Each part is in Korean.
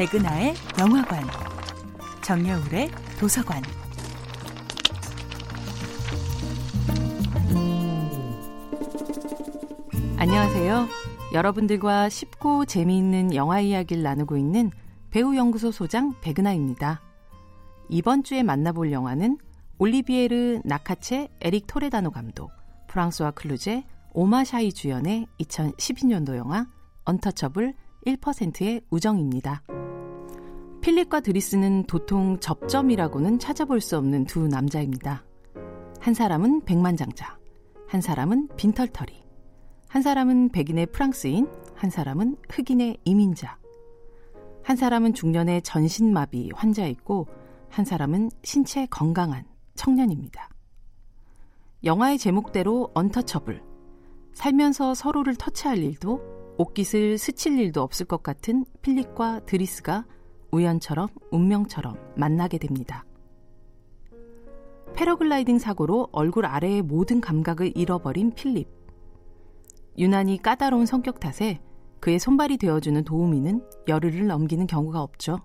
백은하의 영화관, 정여울의 도서관. 안녕하세요. 여러분들과 쉽고 재미있는 영화 이야기를 나누고 있는 배우연구소 소장 백은하입니다. 이번 주에 만나볼 영화는 올리비에르 나카체 에릭 토레다노 감독, 프랑스와 클루제, 오마샤이 주연의 2012년도 영화 언터처블 1%의 우정입니다. 필립과 드리스는 도통 접점이라고는 찾아볼 수 없는 두 남자입니다. 한 사람은 백만장자, 한 사람은 빈털터리, 한 사람은 백인의 프랑스인, 한 사람은 흑인의 이민자. 한 사람은 중년의 전신마비 환자있고, 한 사람은 신체 건강한 청년입니다. 영화의 제목대로 언터처블. 살면서 서로를 터치할 일도 옷깃을 스칠 일도 없을 것 같은 필립과 드리스가 우연처럼 운명처럼 만나게 됩니다. 패러글라이딩 사고로 얼굴 아래의 모든 감각을 잃어버린 필립. 유난히 까다로운 성격 탓에 그의 손발이 되어주는 도우미는 열흘을 넘기는 경우가 없죠.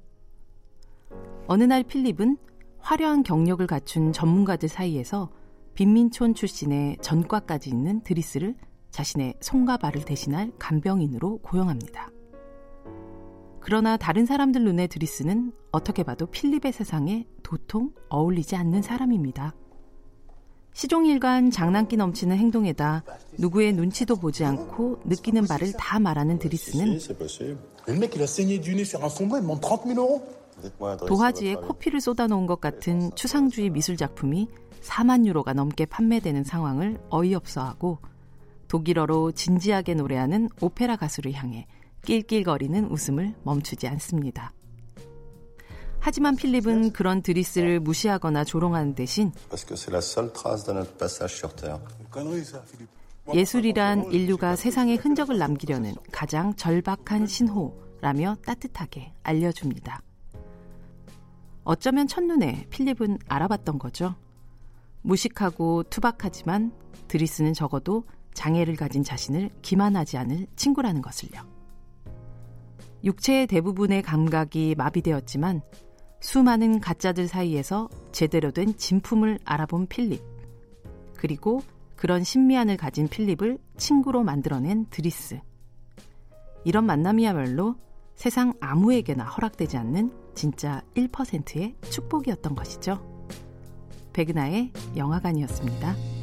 어느 날 필립은 화려한 경력을 갖춘 전문가들 사이에서 빈민촌 출신의 전과까지 있는 드리스를 자신의 손과 발을 대신할 간병인으로 고용합니다. 그러나 다른 사람들 눈에 드리스는 어떻게 봐도 필립의 세상에 도통 어울리지 않는 사람입니다. 시종일관 장난기 넘치는 행동에다 누구의 눈치도 보지 않고 느끼는 바를 다 말하는 드리스는 도화지에 코피를 쏟아놓은 것 같은 추상주의 미술 작품이 4만 유로가 넘게 판매되는 상황을 어이없어하고 독일어로 진지하게 노래하는 오페라 가수를 향해 낄낄거리는 웃음을 멈추지 않습니다. 하지만 필립은 그런 드리스를 무시하거나 조롱하는 대신 예술이란 인류가 세상에 흔적을 남기려는 가장 절박한 신호라며 따뜻하게 알려줍니다. 어쩌면 첫눈에 필립은 알아봤던 거죠. 무식하고 투박하지만 드리스는 적어도 장애를 가진 자신을 기만하지 않을 친구라는 것을요. 육체의 대부분의 감각이 마비되었지만 수많은 가짜들 사이에서 제대로 된 진품을 알아본 필립. 그리고 그런 신미안을 가진 필립을 친구로 만들어낸 드리스. 이런 만남이야말로 세상 아무에게나 허락되지 않는 진짜 1%의 축복이었던 것이죠. 백은하의 영화관이었습니다.